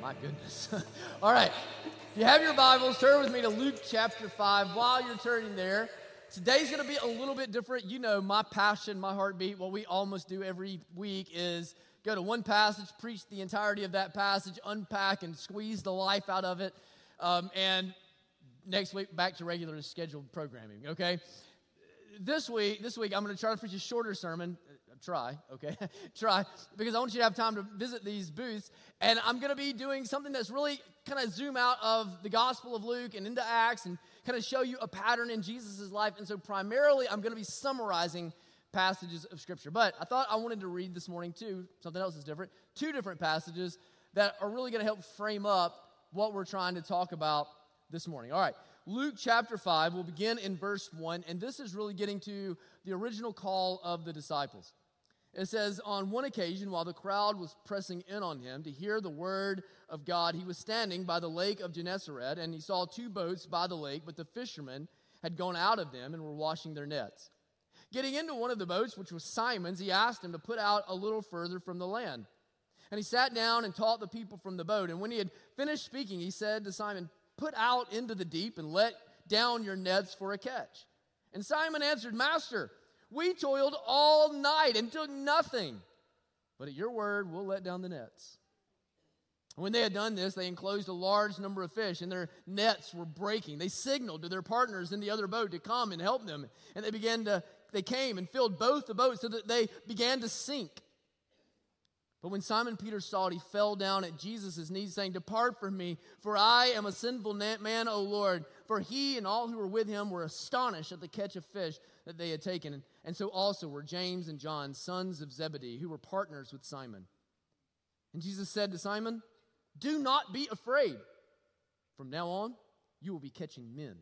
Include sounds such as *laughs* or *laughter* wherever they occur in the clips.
My goodness. *laughs* All right. If you have your Bibles, turn with me to Luke chapter 5. While you're turning there, today's going to be a little bit different. You know, my passion, my heartbeat, what we almost do every week is go to one passage, preach the entirety of that passage, unpack and squeeze the life out of it. Um, and next week, back to regular scheduled programming, okay? This week, this week, I'm going to try to preach a shorter sermon uh, try, okay? *laughs* try, because I want you to have time to visit these booths. And I'm going to be doing something that's really kind of zoom out of the Gospel of Luke and into Acts and kind of show you a pattern in Jesus' life. And so, primarily, I'm going to be summarizing passages of Scripture. But I thought I wanted to read this morning, too, something else is different, two different passages that are really going to help frame up what we're trying to talk about this morning. All right. Luke chapter 5, we'll begin in verse 1, and this is really getting to the original call of the disciples. It says, On one occasion, while the crowd was pressing in on him to hear the word of God, he was standing by the lake of Gennesaret, and he saw two boats by the lake, but the fishermen had gone out of them and were washing their nets. Getting into one of the boats, which was Simon's, he asked him to put out a little further from the land. And he sat down and taught the people from the boat. And when he had finished speaking, he said to Simon, Put out into the deep and let down your nets for a catch. And Simon answered, Master, we toiled all night and took nothing. But at your word, we'll let down the nets. When they had done this, they enclosed a large number of fish, and their nets were breaking. They signaled to their partners in the other boat to come and help them. And they began to, they came and filled both the boats so that they began to sink. But when Simon Peter saw it, he fell down at Jesus' knees, saying, Depart from me, for I am a sinful man, O Lord. For he and all who were with him were astonished at the catch of fish that they had taken. And so also were James and John, sons of Zebedee, who were partners with Simon. And Jesus said to Simon, Do not be afraid. From now on, you will be catching men.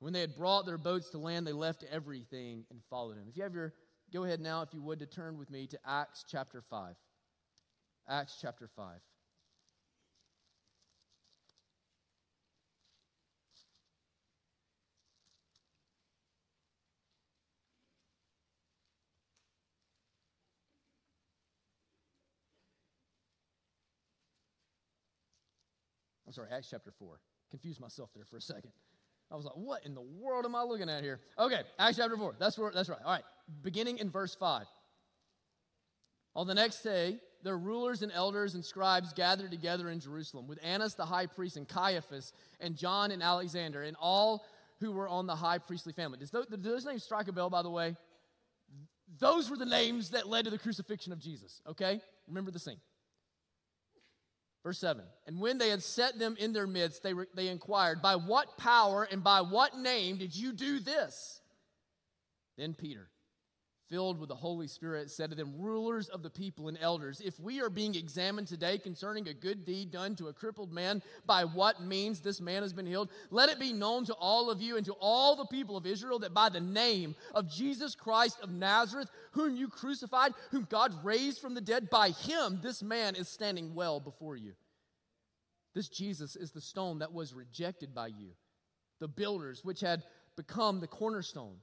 When they had brought their boats to land, they left everything and followed him. If you have your, go ahead now, if you would, to turn with me to Acts chapter 5. Acts chapter 5. I'm sorry, Acts chapter 4. Confused myself there for a second. I was like, what in the world am I looking at here? Okay, Acts chapter 4. That's where that's right. All right. Beginning in verse 5. On the next day, their rulers and elders and scribes gathered together in Jerusalem with Annas the high priest and Caiaphas and John and Alexander and all who were on the high priestly family. Does those, do those names strike a bell, by the way? Those were the names that led to the crucifixion of Jesus, okay? Remember the scene. Verse 7 And when they had set them in their midst, they, re- they inquired, By what power and by what name did you do this? Then Peter, filled with the Holy Spirit, said to them, Rulers of the people and elders, if we are being examined today concerning a good deed done to a crippled man, by what means this man has been healed, let it be known to all of you and to all the people of Israel that by the name of Jesus Christ of Nazareth, whom you crucified, whom God raised from the dead, by him this man is standing well before you. This Jesus is the stone that was rejected by you, the builders, which had become the cornerstone.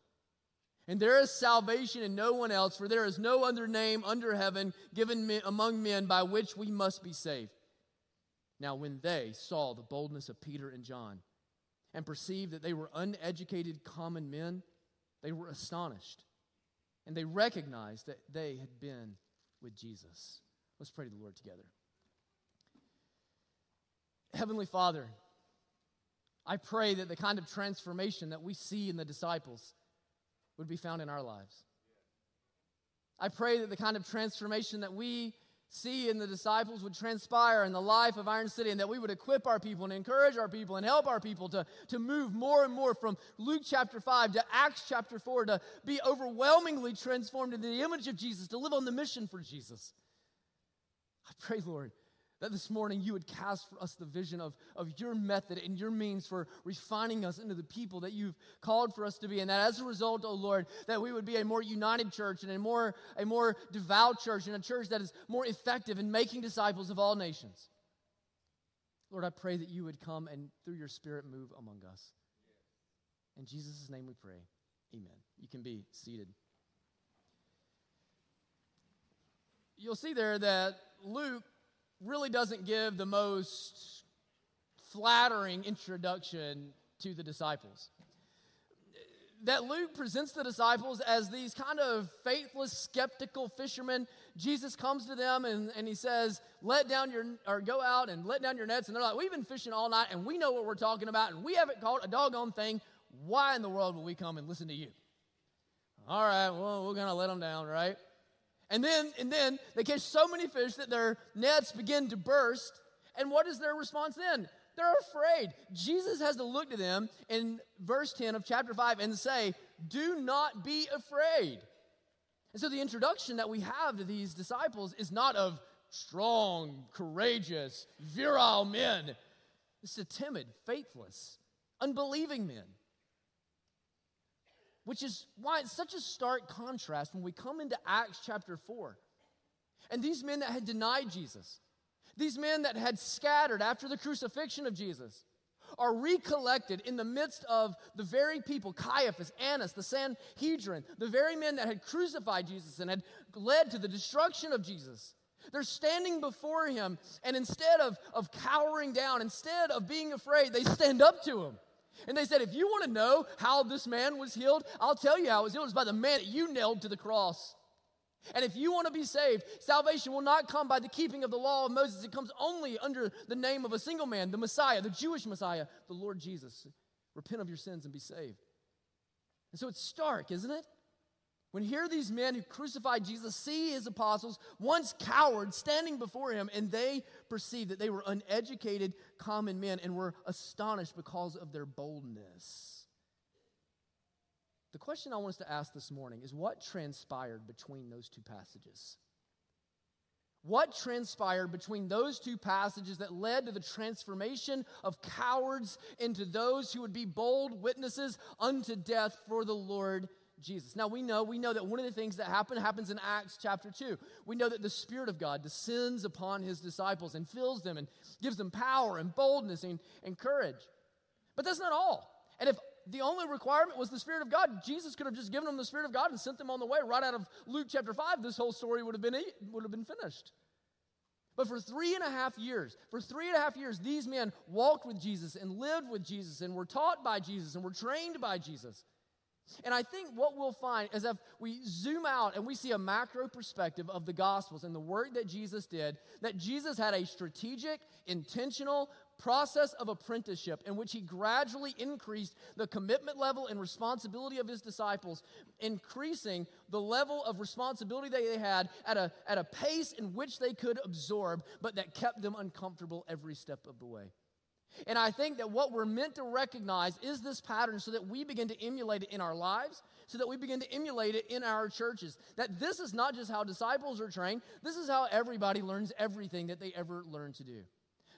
And there is salvation in no one else, for there is no other name under heaven given among men by which we must be saved. Now, when they saw the boldness of Peter and John and perceived that they were uneducated common men, they were astonished. And they recognized that they had been with Jesus. Let's pray to the Lord together. Heavenly Father, I pray that the kind of transformation that we see in the disciples would be found in our lives. I pray that the kind of transformation that we see in the disciples would transpire in the life of Iron City and that we would equip our people and encourage our people and help our people to, to move more and more from Luke chapter 5 to Acts chapter 4 to be overwhelmingly transformed into the image of Jesus, to live on the mission for Jesus. I pray, Lord, that this morning you would cast for us the vision of, of your method and your means for refining us into the people that you've called for us to be. And that as a result, oh Lord, that we would be a more united church and a more, a more devout church and a church that is more effective in making disciples of all nations. Lord, I pray that you would come and through your spirit move among us. In Jesus' name we pray. Amen. You can be seated. You'll see there that Luke really doesn't give the most flattering introduction to the disciples. That Luke presents the disciples as these kind of faithless, skeptical fishermen. Jesus comes to them and, and he says, Let down your, or go out and let down your nets. And they're like, We've been fishing all night and we know what we're talking about and we haven't caught a doggone thing. Why in the world will we come and listen to you? All right, well, we're going to let them down, right? And then, and then they catch so many fish that their nets begin to burst. And what is their response then? They're afraid. Jesus has to look to them in verse 10 of chapter 5 and say, Do not be afraid. And so the introduction that we have to these disciples is not of strong, courageous, virile men. It's a timid, faithless, unbelieving men. Which is why it's such a stark contrast when we come into Acts chapter 4. And these men that had denied Jesus, these men that had scattered after the crucifixion of Jesus are recollected in the midst of the very people, Caiaphas, Annas, the Sanhedrin, the very men that had crucified Jesus and had led to the destruction of Jesus. They're standing before him, and instead of, of cowering down, instead of being afraid, they stand up to him. And they said, If you want to know how this man was healed, I'll tell you how it was healed. It was by the man that you nailed to the cross. And if you want to be saved, salvation will not come by the keeping of the law of Moses. It comes only under the name of a single man, the Messiah, the Jewish Messiah, the Lord Jesus. Repent of your sins and be saved. And so it's stark, isn't it? When here these men who crucified Jesus see his apostles, once cowards, standing before him, and they perceive that they were uneducated common men and were astonished because of their boldness. The question I want us to ask this morning is what transpired between those two passages? What transpired between those two passages that led to the transformation of cowards into those who would be bold witnesses unto death for the Lord Jesus. Now we know, we know that one of the things that happen happens in Acts chapter 2. We know that the Spirit of God descends upon his disciples and fills them and gives them power and boldness and, and courage. But that's not all. And if the only requirement was the Spirit of God. Jesus could have just given them the Spirit of God and sent them on the way. Right out of Luke chapter 5, this whole story would have been, would have been finished. But for three and a half years, for three and a half years, these men walked with Jesus and lived with Jesus and were taught by Jesus and were trained by Jesus. And I think what we'll find is if we zoom out and we see a macro perspective of the Gospels and the work that Jesus did, that Jesus had a strategic, intentional process of apprenticeship in which he gradually increased the commitment level and responsibility of his disciples, increasing the level of responsibility that they had at a, at a pace in which they could absorb, but that kept them uncomfortable every step of the way. And I think that what we're meant to recognize is this pattern so that we begin to emulate it in our lives, so that we begin to emulate it in our churches. That this is not just how disciples are trained, this is how everybody learns everything that they ever learn to do.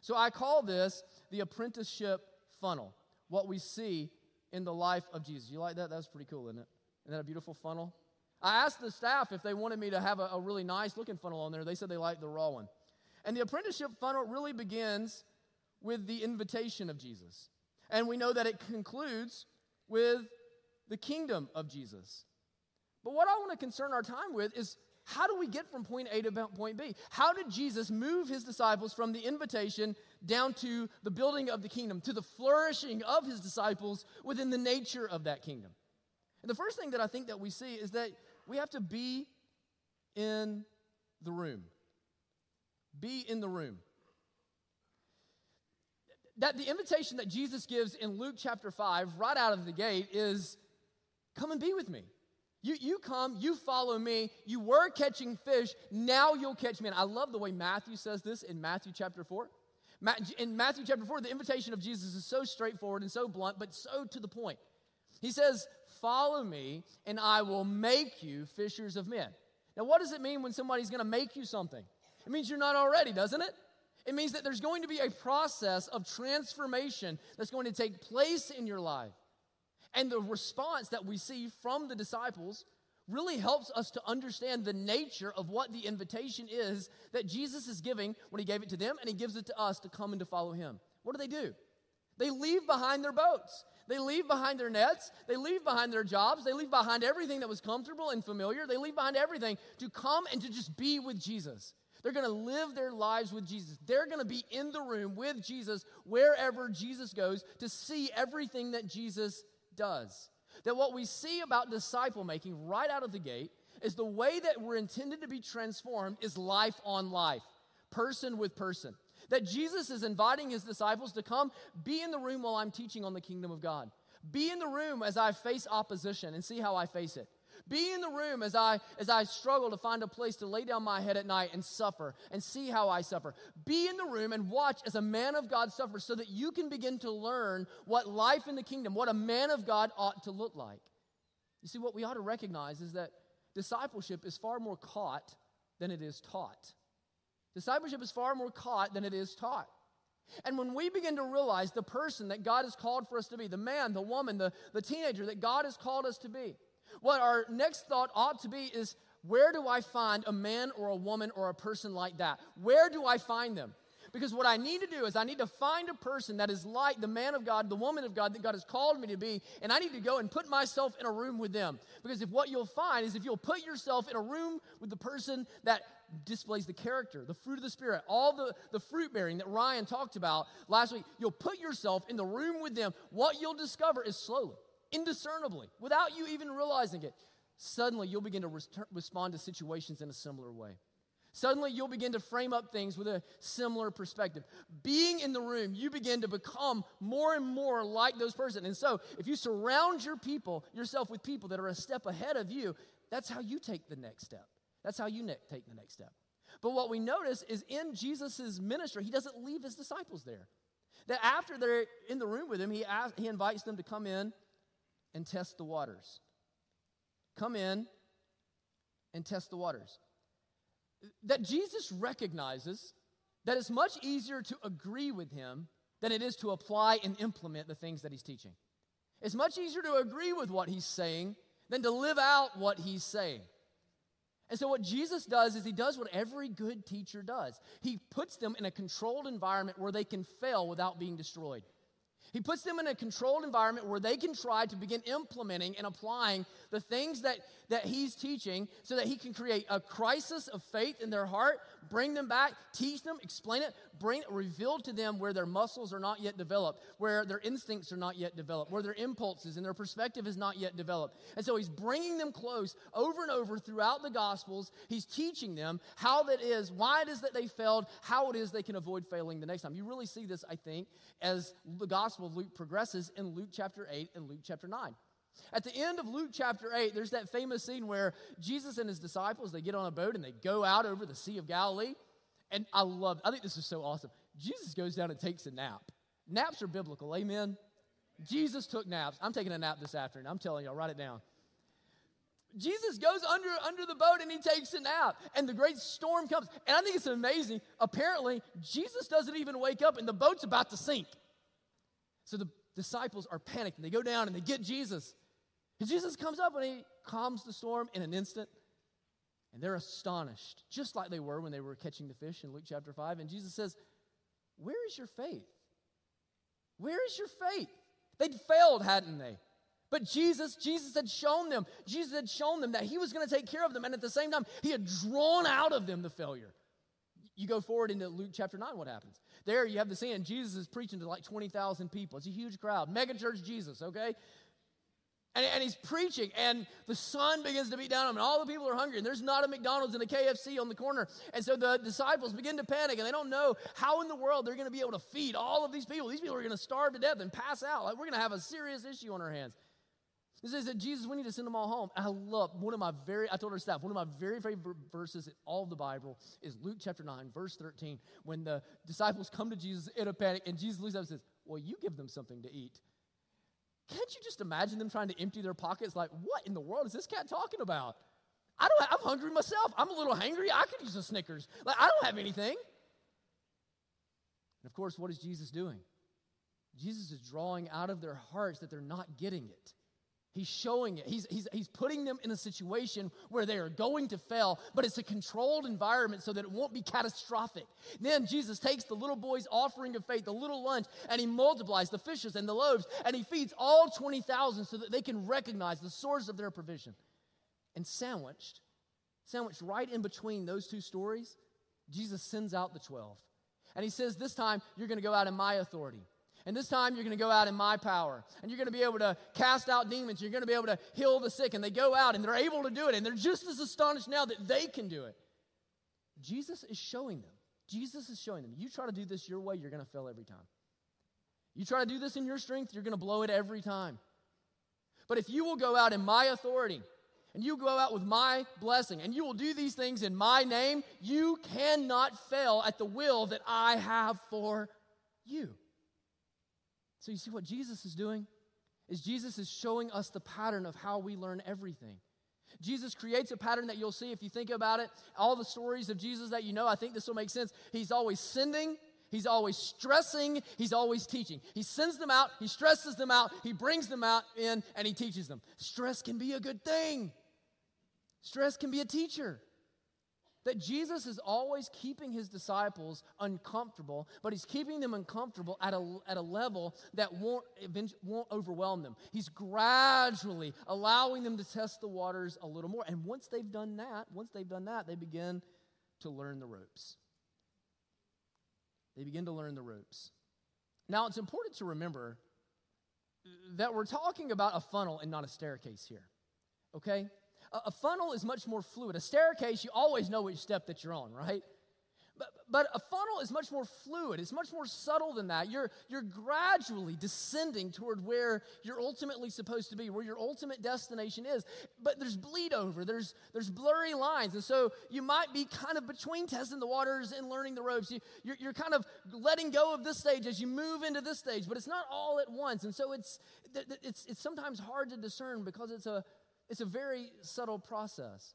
So I call this the apprenticeship funnel, what we see in the life of Jesus. You like that? That's pretty cool, isn't it? Isn't that a beautiful funnel? I asked the staff if they wanted me to have a, a really nice looking funnel on there. They said they liked the raw one. And the apprenticeship funnel really begins with the invitation of Jesus. And we know that it concludes with the kingdom of Jesus. But what I want to concern our time with is how do we get from point A to point B? How did Jesus move his disciples from the invitation down to the building of the kingdom, to the flourishing of his disciples within the nature of that kingdom? And the first thing that I think that we see is that we have to be in the room. Be in the room that the invitation that Jesus gives in Luke chapter 5, right out of the gate, is come and be with me. You, you come, you follow me, you were catching fish, now you'll catch me. And I love the way Matthew says this in Matthew chapter 4. In Matthew chapter 4, the invitation of Jesus is so straightforward and so blunt, but so to the point. He says, Follow me, and I will make you fishers of men. Now, what does it mean when somebody's gonna make you something? It means you're not already, doesn't it? It means that there's going to be a process of transformation that's going to take place in your life. And the response that we see from the disciples really helps us to understand the nature of what the invitation is that Jesus is giving when he gave it to them and he gives it to us to come and to follow him. What do they do? They leave behind their boats. They leave behind their nets. They leave behind their jobs. They leave behind everything that was comfortable and familiar. They leave behind everything to come and to just be with Jesus. They're going to live their lives with Jesus. They're going to be in the room with Jesus wherever Jesus goes to see everything that Jesus does. That what we see about disciple making right out of the gate is the way that we're intended to be transformed is life on life, person with person. That Jesus is inviting his disciples to come be in the room while I'm teaching on the kingdom of God. Be in the room as I face opposition and see how I face it. Be in the room as I as I struggle to find a place to lay down my head at night and suffer and see how I suffer. Be in the room and watch as a man of God suffers so that you can begin to learn what life in the kingdom, what a man of God ought to look like. You see what we ought to recognize is that discipleship is far more caught than it is taught. Discipleship is far more caught than it is taught. And when we begin to realize the person that God has called for us to be, the man, the woman, the, the teenager that God has called us to be, what our next thought ought to be is where do I find a man or a woman or a person like that? Where do I find them? Because what I need to do is I need to find a person that is like the man of God, the woman of God that God has called me to be, and I need to go and put myself in a room with them. Because if what you'll find is if you'll put yourself in a room with the person that displays the character, the fruit of the Spirit, all the, the fruit bearing that Ryan talked about last week, you'll put yourself in the room with them. What you'll discover is slowly, indiscernibly, without you even realizing it, suddenly you'll begin to re- respond to situations in a similar way. Suddenly, you'll begin to frame up things with a similar perspective. Being in the room, you begin to become more and more like those person. And so, if you surround your people, yourself with people that are a step ahead of you, that's how you take the next step. That's how you ne- take the next step. But what we notice is in Jesus' ministry, he doesn't leave his disciples there. That after they're in the room with him, he, asks, he invites them to come in and test the waters. Come in and test the waters that Jesus recognizes that it's much easier to agree with him than it is to apply and implement the things that he's teaching. It's much easier to agree with what he's saying than to live out what he's saying. And so, what Jesus does is he does what every good teacher does he puts them in a controlled environment where they can fail without being destroyed. He puts them in a controlled environment where they can try to begin implementing and applying the things that, that he's teaching so that he can create a crisis of faith in their heart, bring them back, teach them, explain it, bring it, reveal to them where their muscles are not yet developed, where their instincts are not yet developed, where their impulses and their perspective is not yet developed. And so he's bringing them close over and over throughout the Gospels. He's teaching them how that is, why it is that they failed, how it is they can avoid failing the next time. You really see this, I think, as the Gospel of Luke progresses in Luke chapter 8 and Luke chapter 9. At the end of Luke chapter 8, there's that famous scene where Jesus and his disciples, they get on a boat and they go out over the Sea of Galilee. And I love, I think this is so awesome. Jesus goes down and takes a nap. Naps are biblical, amen? Jesus took naps. I'm taking a nap this afternoon. I'm telling y'all, write it down. Jesus goes under, under the boat and he takes a nap, and the great storm comes. And I think it's amazing. Apparently, Jesus doesn't even wake up, and the boat's about to sink. So the disciples are panicked, and they go down and they get Jesus. And Jesus comes up and he calms the storm in an instant. And they're astonished, just like they were when they were catching the fish in Luke chapter 5. And Jesus says, Where is your faith? Where is your faith? They'd failed, hadn't they? But Jesus, Jesus had shown them, Jesus had shown them that he was going to take care of them. And at the same time, he had drawn out of them the failure. You go forward into Luke chapter 9, what happens? There you have the scene. Jesus is preaching to like 20,000 people. It's a huge crowd. Mega church Jesus, okay? And, and, he's preaching, and the sun begins to beat down on him, and all the people are hungry, and there's not a McDonald's and a KFC on the corner. And so the disciples begin to panic, and they don't know how in the world they're going to be able to feed all of these people. These people are going to starve to death and pass out. Like, we're going to have a serious issue on our hands. He says that Jesus, we need to send them all home. I love one of my very, I told our staff, one of my very favorite verses in all of the Bible is Luke chapter 9, verse 13, when the disciples come to Jesus in a panic, and Jesus looks up and says, Well, you give them something to eat. Can't you just imagine them trying to empty their pockets? Like, what in the world is this cat talking about? I don't, I'm hungry myself. I'm a little hangry. I could use a Snickers. Like, I don't have anything. And of course, what is Jesus doing? Jesus is drawing out of their hearts that they're not getting it. He's showing it. He's, he's, he's putting them in a situation where they are going to fail, but it's a controlled environment so that it won't be catastrophic. Then Jesus takes the little boy's offering of faith, the little lunch, and he multiplies the fishes and the loaves, and he feeds all 20,000 so that they can recognize the source of their provision. And sandwiched, sandwiched right in between those two stories Jesus sends out the 12. And he says, This time you're going to go out in my authority. And this time you're going to go out in my power. And you're going to be able to cast out demons. You're going to be able to heal the sick. And they go out and they're able to do it. And they're just as astonished now that they can do it. Jesus is showing them. Jesus is showing them. You try to do this your way, you're going to fail every time. You try to do this in your strength, you're going to blow it every time. But if you will go out in my authority, and you go out with my blessing, and you will do these things in my name, you cannot fail at the will that I have for you. So you see what Jesus is doing? Is Jesus is showing us the pattern of how we learn everything. Jesus creates a pattern that you'll see if you think about it. All the stories of Jesus that you know, I think this will make sense. He's always sending, he's always stressing, he's always teaching. He sends them out, he stresses them out, he brings them out in, and he teaches them. Stress can be a good thing. Stress can be a teacher. That Jesus is always keeping his disciples uncomfortable, but he's keeping them uncomfortable at a, at a level that won't, won't overwhelm them. He's gradually allowing them to test the waters a little more. And once they've done that, once they've done that, they begin to learn the ropes. They begin to learn the ropes. Now, it's important to remember that we're talking about a funnel and not a staircase here. Okay? A, funnel is much more fluid. A staircase, you always know which step that you're on, right? But, but a funnel is much more fluid. It's much more subtle than that. You're, you're gradually descending toward where you're ultimately supposed to be, where your ultimate destination is. But there's bleed over, there's, there's blurry lines. And so you might be kind of between testing the waters and learning the ropes. You, you're, you're kind of letting go of this stage as you move into this stage, but it's not all at once. And so it's, it's, it's sometimes hard to discern because it's a, it's a very subtle process.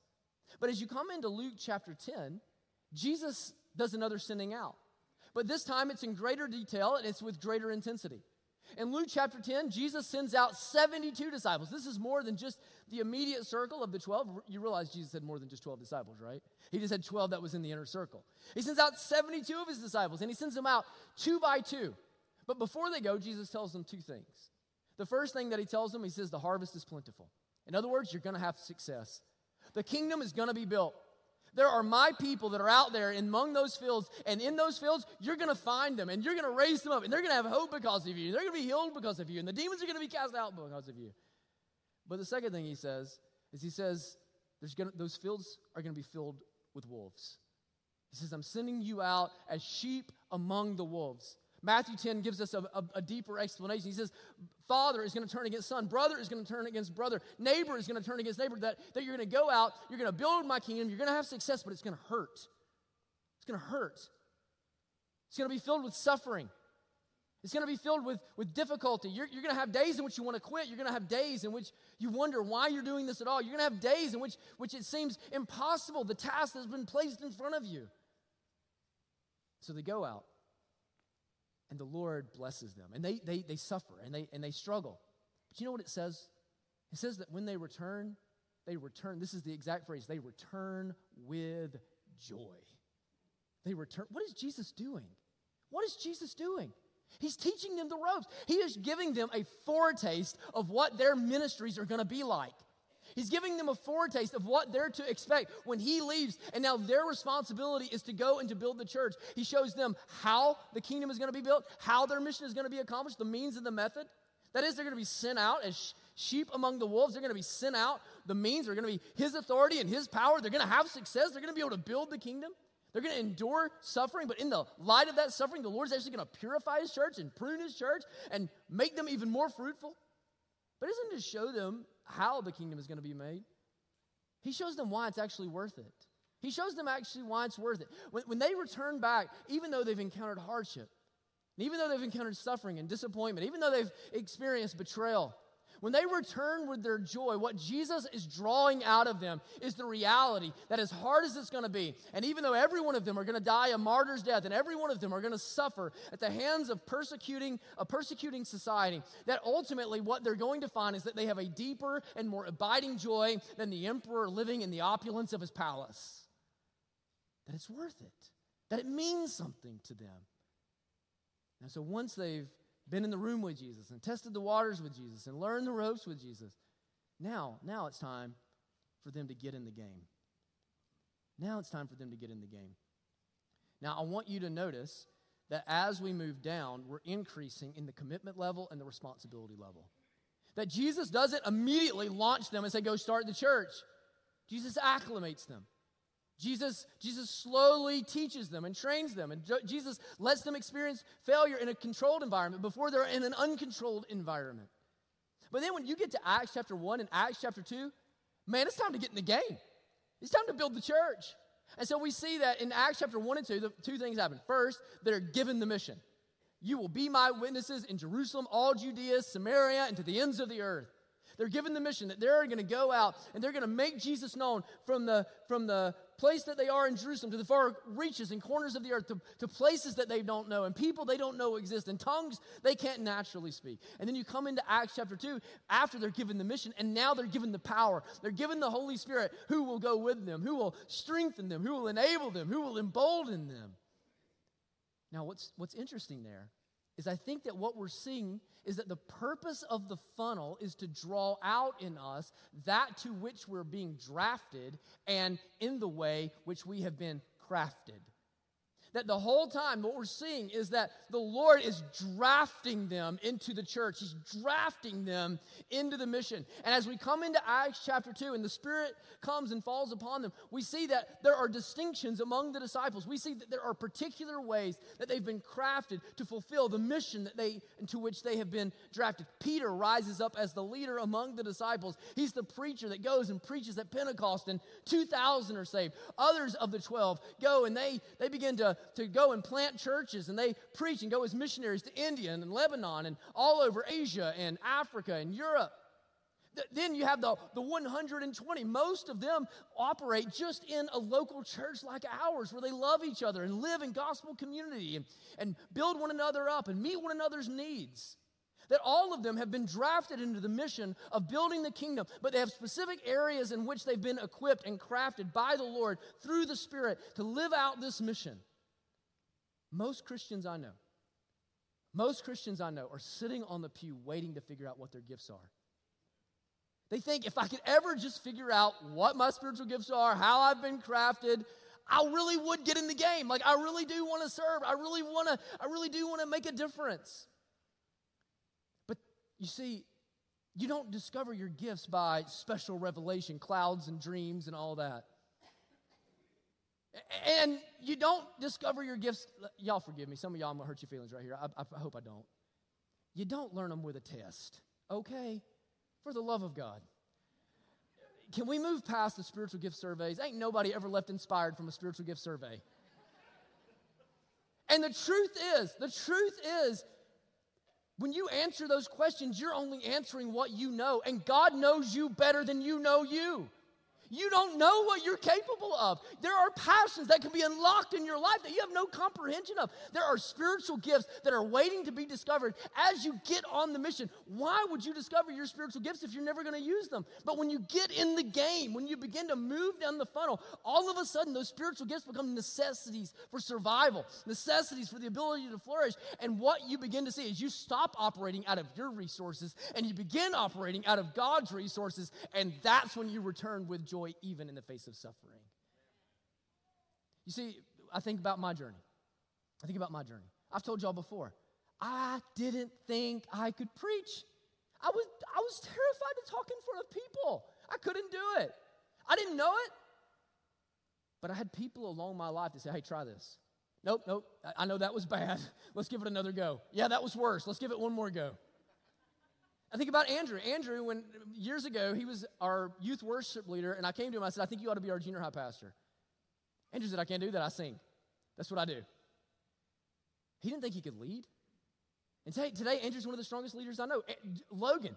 But as you come into Luke chapter 10, Jesus does another sending out. But this time it's in greater detail and it's with greater intensity. In Luke chapter 10, Jesus sends out 72 disciples. This is more than just the immediate circle of the 12. You realize Jesus had more than just 12 disciples, right? He just had 12 that was in the inner circle. He sends out 72 of his disciples and he sends them out two by two. But before they go, Jesus tells them two things. The first thing that he tells them, he says, The harvest is plentiful. In other words, you're going to have success. The kingdom is going to be built. There are my people that are out there among those fields, and in those fields, you're going to find them and you're going to raise them up, and they're going to have hope because of you. They're going to be healed because of you, and the demons are going to be cast out because of you. But the second thing he says is he says, gonna, those fields are going to be filled with wolves. He says, I'm sending you out as sheep among the wolves. Matthew 10 gives us a, a, a deeper explanation. He says, Father is going to turn against son, brother is going to turn against brother, neighbor is going to turn against neighbor. That, that you're going to go out, you're going to build my kingdom, you're going to have success, but it's going to hurt. It's going to hurt. It's going to be filled with suffering. It's going to be filled with, with difficulty. You're, you're going to have days in which you want to quit. You're going to have days in which you wonder why you're doing this at all. You're going to have days in which, which it seems impossible. The task that's been placed in front of you. So they go out and the Lord blesses them. And they, they, they suffer and they, and they struggle. But you know what it says? It says that when they return, they return. This is the exact phrase they return with joy. They return. What is Jesus doing? What is Jesus doing? He's teaching them the ropes. He is giving them a foretaste of what their ministries are going to be like. He's giving them a foretaste of what they're to expect when he leaves. And now their responsibility is to go and to build the church. He shows them how the kingdom is going to be built, how their mission is going to be accomplished, the means and the method. That is, they're going to be sent out as sheep among the wolves. They're going to be sent out. The means are going to be his authority and his power. They're going to have success. They're going to be able to build the kingdom. They're going to endure suffering, but in the light of that suffering, the Lord's actually going to purify his church and prune his church and make them even more fruitful. But isn't to show them how the kingdom is going to be made. He shows them why it's actually worth it. He shows them actually why it's worth it. When, when they return back, even though they've encountered hardship, even though they've encountered suffering and disappointment, even though they've experienced betrayal, when they return with their joy, what Jesus is drawing out of them is the reality that as hard as it's going to be, and even though every one of them are going to die a martyr's death, and every one of them are going to suffer at the hands of persecuting a persecuting society, that ultimately what they're going to find is that they have a deeper and more abiding joy than the emperor living in the opulence of his palace. That it's worth it. That it means something to them. And so once they've been in the room with Jesus and tested the waters with Jesus and learned the ropes with Jesus. Now, now it's time for them to get in the game. Now it's time for them to get in the game. Now, I want you to notice that as we move down, we're increasing in the commitment level and the responsibility level. That Jesus doesn't immediately launch them and say, Go start the church. Jesus acclimates them. Jesus, Jesus slowly teaches them and trains them, and Jesus lets them experience failure in a controlled environment before they're in an uncontrolled environment. But then when you get to Acts chapter 1 and Acts chapter 2, man, it's time to get in the game. It's time to build the church. And so we see that in Acts chapter 1 and 2, the two things happen. First, they're given the mission. You will be my witnesses in Jerusalem, all Judea, Samaria, and to the ends of the earth. They're given the mission that they're going to go out and they're going to make Jesus known from the, from the place that they are in Jerusalem to the far reaches and corners of the earth, to, to places that they don't know, and people they don't know exist, and tongues they can't naturally speak. And then you come into Acts chapter 2 after they're given the mission, and now they're given the power. They're given the Holy Spirit who will go with them, who will strengthen them, who will enable them, who will embolden them. Now, what's, what's interesting there is I think that what we're seeing is that the purpose of the funnel is to draw out in us that to which we're being drafted and in the way which we have been crafted that the whole time what we're seeing is that the Lord is drafting them into the church. He's drafting them into the mission. And as we come into Acts chapter 2 and the Spirit comes and falls upon them, we see that there are distinctions among the disciples. We see that there are particular ways that they've been crafted to fulfill the mission that they into which they have been drafted. Peter rises up as the leader among the disciples. He's the preacher that goes and preaches at Pentecost and 2000 are saved. Others of the 12 go and they they begin to to go and plant churches and they preach and go as missionaries to India and Lebanon and all over Asia and Africa and Europe. Then you have the, the 120. Most of them operate just in a local church like ours where they love each other and live in gospel community and, and build one another up and meet one another's needs. That all of them have been drafted into the mission of building the kingdom, but they have specific areas in which they've been equipped and crafted by the Lord through the Spirit to live out this mission. Most Christians I know, most Christians I know are sitting on the pew waiting to figure out what their gifts are. They think if I could ever just figure out what my spiritual gifts are, how I've been crafted, I really would get in the game. Like I really do want to serve. I really want to I really do want to make a difference. But you see, you don't discover your gifts by special revelation, clouds and dreams and all that. And you don't discover your gifts. Y'all forgive me. Some of y'all, I'm going to hurt your feelings right here. I, I hope I don't. You don't learn them with a test, okay? For the love of God. Can we move past the spiritual gift surveys? Ain't nobody ever left inspired from a spiritual gift survey. And the truth is, the truth is, when you answer those questions, you're only answering what you know, and God knows you better than you know you. You don't know what you're capable of. There are passions that can be unlocked in your life that you have no comprehension of. There are spiritual gifts that are waiting to be discovered as you get on the mission. Why would you discover your spiritual gifts if you're never going to use them? But when you get in the game, when you begin to move down the funnel, all of a sudden those spiritual gifts become necessities for survival, necessities for the ability to flourish. And what you begin to see is you stop operating out of your resources and you begin operating out of God's resources. And that's when you return with joy joy even in the face of suffering. You see, I think about my journey. I think about my journey. I've told y'all before, I didn't think I could preach. I was, I was terrified to talk in front of people. I couldn't do it. I didn't know it. But I had people along my life that say, hey, try this. Nope, nope. I know that was bad. *laughs* Let's give it another go. Yeah, that was worse. Let's give it one more go. I think about Andrew. Andrew, when years ago, he was our youth worship leader, and I came to him, I said, I think you ought to be our junior high pastor. Andrew said, I can't do that, I sing. That's what I do. He didn't think he could lead. And today, today Andrew's one of the strongest leaders I know. Eh, Logan.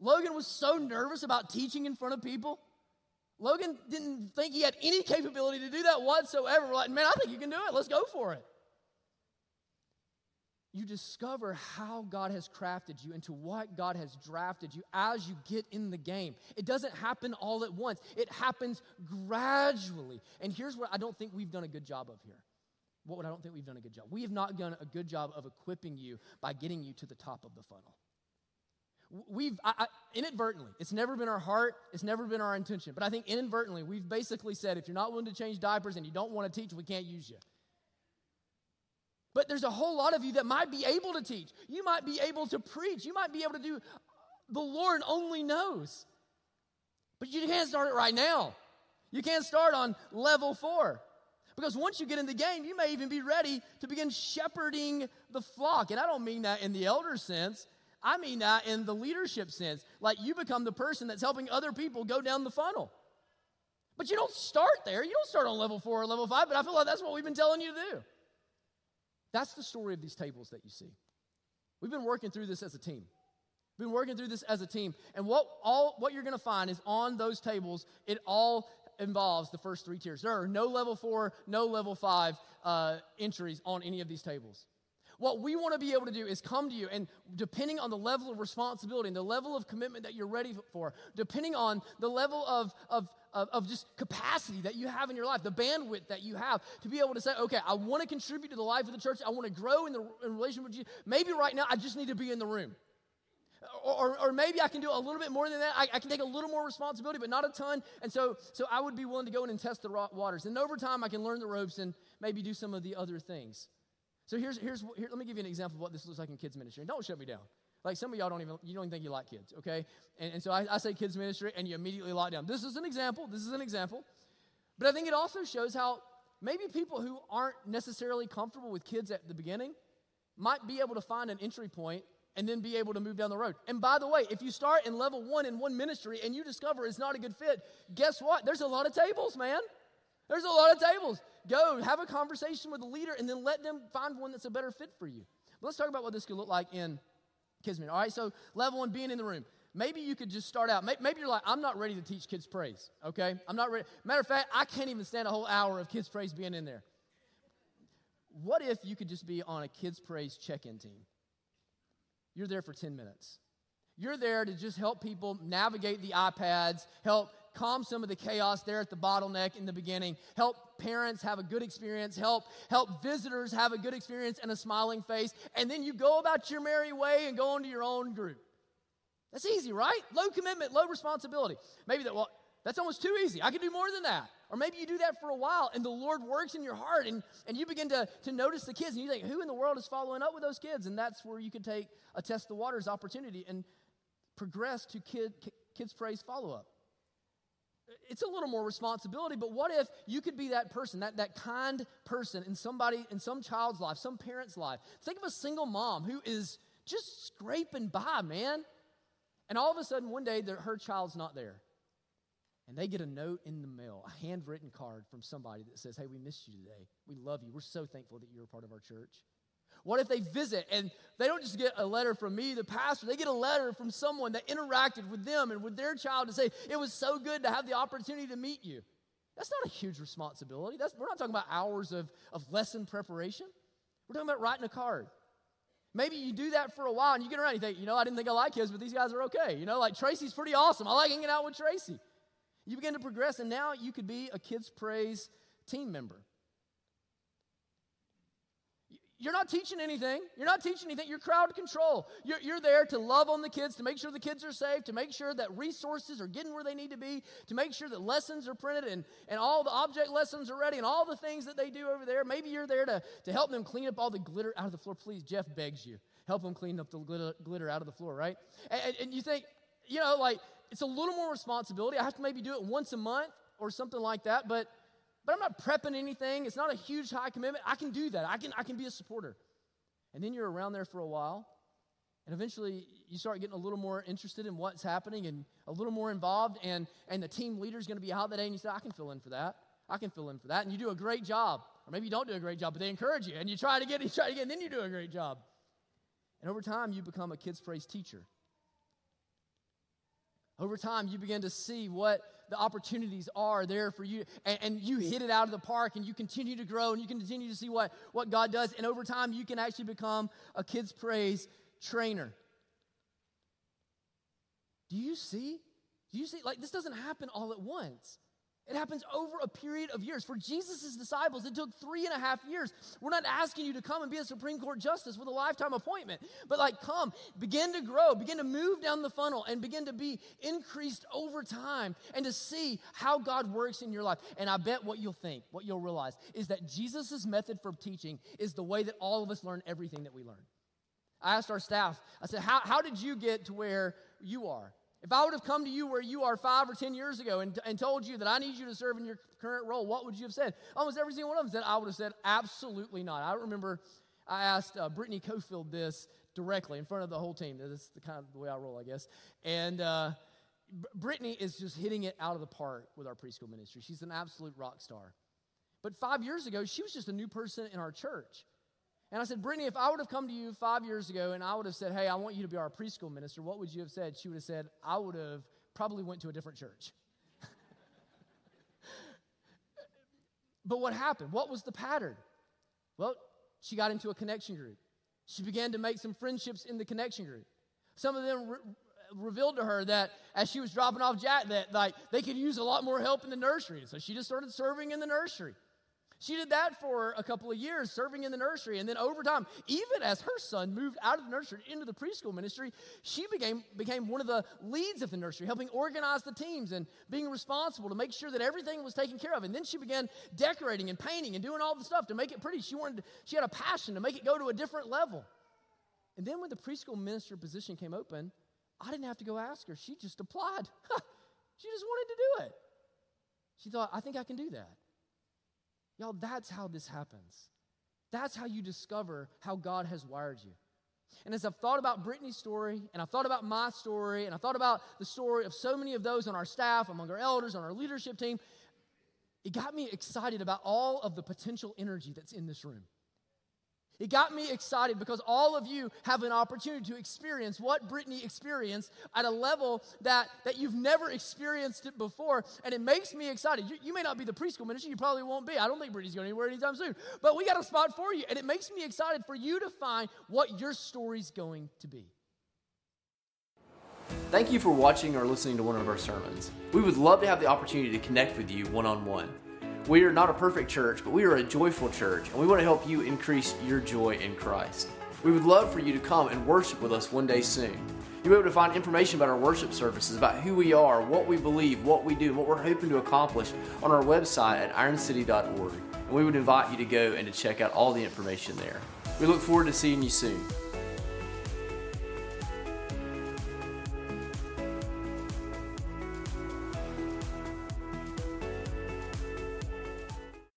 Logan was so nervous about teaching in front of people. Logan didn't think he had any capability to do that whatsoever. We're like, man, I think you can do it. Let's go for it you discover how God has crafted you into what God has drafted you as you get in the game. It doesn't happen all at once, it happens gradually. And here's what I don't think we've done a good job of here. What would I don't think we've done a good job? We have not done a good job of equipping you by getting you to the top of the funnel. We've I, I, inadvertently, it's never been our heart, it's never been our intention, but I think inadvertently, we've basically said if you're not willing to change diapers and you don't want to teach, we can't use you. But there's a whole lot of you that might be able to teach. You might be able to preach. You might be able to do, the Lord only knows. But you can't start it right now. You can't start on level four. Because once you get in the game, you may even be ready to begin shepherding the flock. And I don't mean that in the elder sense, I mean that in the leadership sense. Like you become the person that's helping other people go down the funnel. But you don't start there. You don't start on level four or level five, but I feel like that's what we've been telling you to do. That's the story of these tables that you see. We've been working through this as a team. We've been working through this as a team. And what all what you're gonna find is on those tables, it all involves the first three tiers. There are no level four, no level five uh, entries on any of these tables. What we want to be able to do is come to you, and depending on the level of responsibility and the level of commitment that you're ready for, depending on the level of, of, of, of, just capacity that you have in your life, the bandwidth that you have to be able to say, okay, I want to contribute to the life of the church. I want to grow in the in relation with you. Maybe right now I just need to be in the room. Or, or, maybe I can do a little bit more than that. I, I, can take a little more responsibility, but not a ton. And so, so I would be willing to go in and test the waters. And over time, I can learn the ropes and maybe do some of the other things. So here's, here's here, let me give you an example of what this looks like in kids ministry. And don't shut me down. Like some of y'all don't even, you don't even think you like kids, okay? And, and so I, I say kids ministry and you immediately lock down. This is an example. This is an example. But I think it also shows how maybe people who aren't necessarily comfortable with kids at the beginning might be able to find an entry point and then be able to move down the road. And by the way, if you start in level one in one ministry and you discover it's not a good fit, guess what? There's a lot of tables, man. There's a lot of tables. Go have a conversation with the leader and then let them find one that's a better fit for you. But let's talk about what this could look like in Kismet. All right, so level one, being in the room. Maybe you could just start out. Maybe you're like, I'm not ready to teach kids praise, okay? I'm not ready. Matter of fact, I can't even stand a whole hour of kids praise being in there. What if you could just be on a kids praise check in team? you're there for 10 minutes. You're there to just help people navigate the iPads, help calm some of the chaos there at the bottleneck in the beginning, help parents have a good experience, help help visitors have a good experience and a smiling face, and then you go about your merry way and go into your own group. That's easy, right? Low commitment, low responsibility. Maybe that well, that's almost too easy. I can do more than that. Or maybe you do that for a while and the Lord works in your heart and, and you begin to, to notice the kids and you think, who in the world is following up with those kids? And that's where you can take a test the waters opportunity and progress to kid, kids praise follow up. It's a little more responsibility, but what if you could be that person, that, that kind person in somebody, in some child's life, some parent's life? Think of a single mom who is just scraping by, man. And all of a sudden, one day, her child's not there and they get a note in the mail, a handwritten card from somebody that says, Hey, we missed you today. We love you. We're so thankful that you're a part of our church. What if they visit and they don't just get a letter from me, the pastor, they get a letter from someone that interacted with them and with their child to say, It was so good to have the opportunity to meet you. That's not a huge responsibility. That's, we're not talking about hours of, of lesson preparation. We're talking about writing a card. Maybe you do that for a while and you get around and you think, you know, I didn't think I liked kids, but these guys are okay. You know, like Tracy's pretty awesome. I like hanging out with Tracy. You begin to progress, and now you could be a Kids Praise team member. You're not teaching anything. You're not teaching anything. You're crowd control. You're, you're there to love on the kids, to make sure the kids are safe, to make sure that resources are getting where they need to be, to make sure that lessons are printed and, and all the object lessons are ready and all the things that they do over there. Maybe you're there to, to help them clean up all the glitter out of the floor. Please, Jeff begs you, help them clean up the glitter, glitter out of the floor, right? And, and you think, you know, like, it's a little more responsibility. I have to maybe do it once a month or something like that, but but I'm not prepping anything. It's not a huge high commitment. I can do that. I can I can be a supporter. And then you're around there for a while, and eventually you start getting a little more interested in what's happening and a little more involved and and the team leader is going to be out that day and you say I can fill in for that. I can fill in for that and you do a great job. Or maybe you don't do a great job, but they encourage you and you try to get you try to get and then you do a great job. And over time you become a kids praise teacher. Over time, you begin to see what the opportunities are there for you, and, and, you hit it out of the park, and you continue to grow, and you continue to see what, what God does. And over time, you can actually become a kids' praise trainer. Do you see? Do you see? Like, this doesn't happen all at once. It happens over a period of years. For Jesus' disciples, it took three and a half years. We're not asking you to come and be a Supreme Court justice with a lifetime appointment, but like, come, begin to grow, begin to move down the funnel, and begin to be increased over time and to see how God works in your life. And I bet what you'll think, what you'll realize, is that Jesus' method for teaching is the way that all of us learn everything that we learn. I asked our staff, I said, How, how did you get to where you are? If I would have come to you where you are five or 10 years ago and, and told you that I need you to serve in your current role, what would you have said? Almost every single one of them said, I would have said, absolutely not. I remember I asked uh, Brittany Cofield this directly in front of the whole team. That's the kind of the way I roll, I guess. And uh, Brittany is just hitting it out of the park with our preschool ministry. She's an absolute rock star. But five years ago, she was just a new person in our church. And I said, Brittany, if I would have come to you five years ago and I would have said, hey, I want you to be our preschool minister, what would you have said? She would have said, I would have probably went to a different church. *laughs* but what happened? What was the pattern? Well, she got into a connection group. She began to make some friendships in the connection group. Some of them re- revealed to her that as she was dropping off Jack, that like they could use a lot more help in the nursery. So she just started serving in the nursery. She did that for a couple of years, serving in the nursery. And then over time, even as her son moved out of the nursery into the preschool ministry, she became, became one of the leads of the nursery, helping organize the teams and being responsible to make sure that everything was taken care of. And then she began decorating and painting and doing all the stuff to make it pretty. She wanted, she had a passion to make it go to a different level. And then when the preschool minister position came open, I didn't have to go ask her. She just applied. *laughs* she just wanted to do it. She thought, I think I can do that. Y'all, that's how this happens. That's how you discover how God has wired you. And as I've thought about Brittany's story, and I've thought about my story, and I've thought about the story of so many of those on our staff, among our elders, on our leadership team, it got me excited about all of the potential energy that's in this room. It got me excited because all of you have an opportunity to experience what Brittany experienced at a level that, that you've never experienced it before. And it makes me excited. You, you may not be the preschool ministry, you probably won't be. I don't think Brittany's going anywhere anytime soon. But we got a spot for you. And it makes me excited for you to find what your story's going to be. Thank you for watching or listening to one of our sermons. We would love to have the opportunity to connect with you one on one. We are not a perfect church, but we are a joyful church, and we want to help you increase your joy in Christ. We would love for you to come and worship with us one day soon. You'll be able to find information about our worship services, about who we are, what we believe, what we do, what we're hoping to accomplish on our website at ironcity.org. And we would invite you to go and to check out all the information there. We look forward to seeing you soon.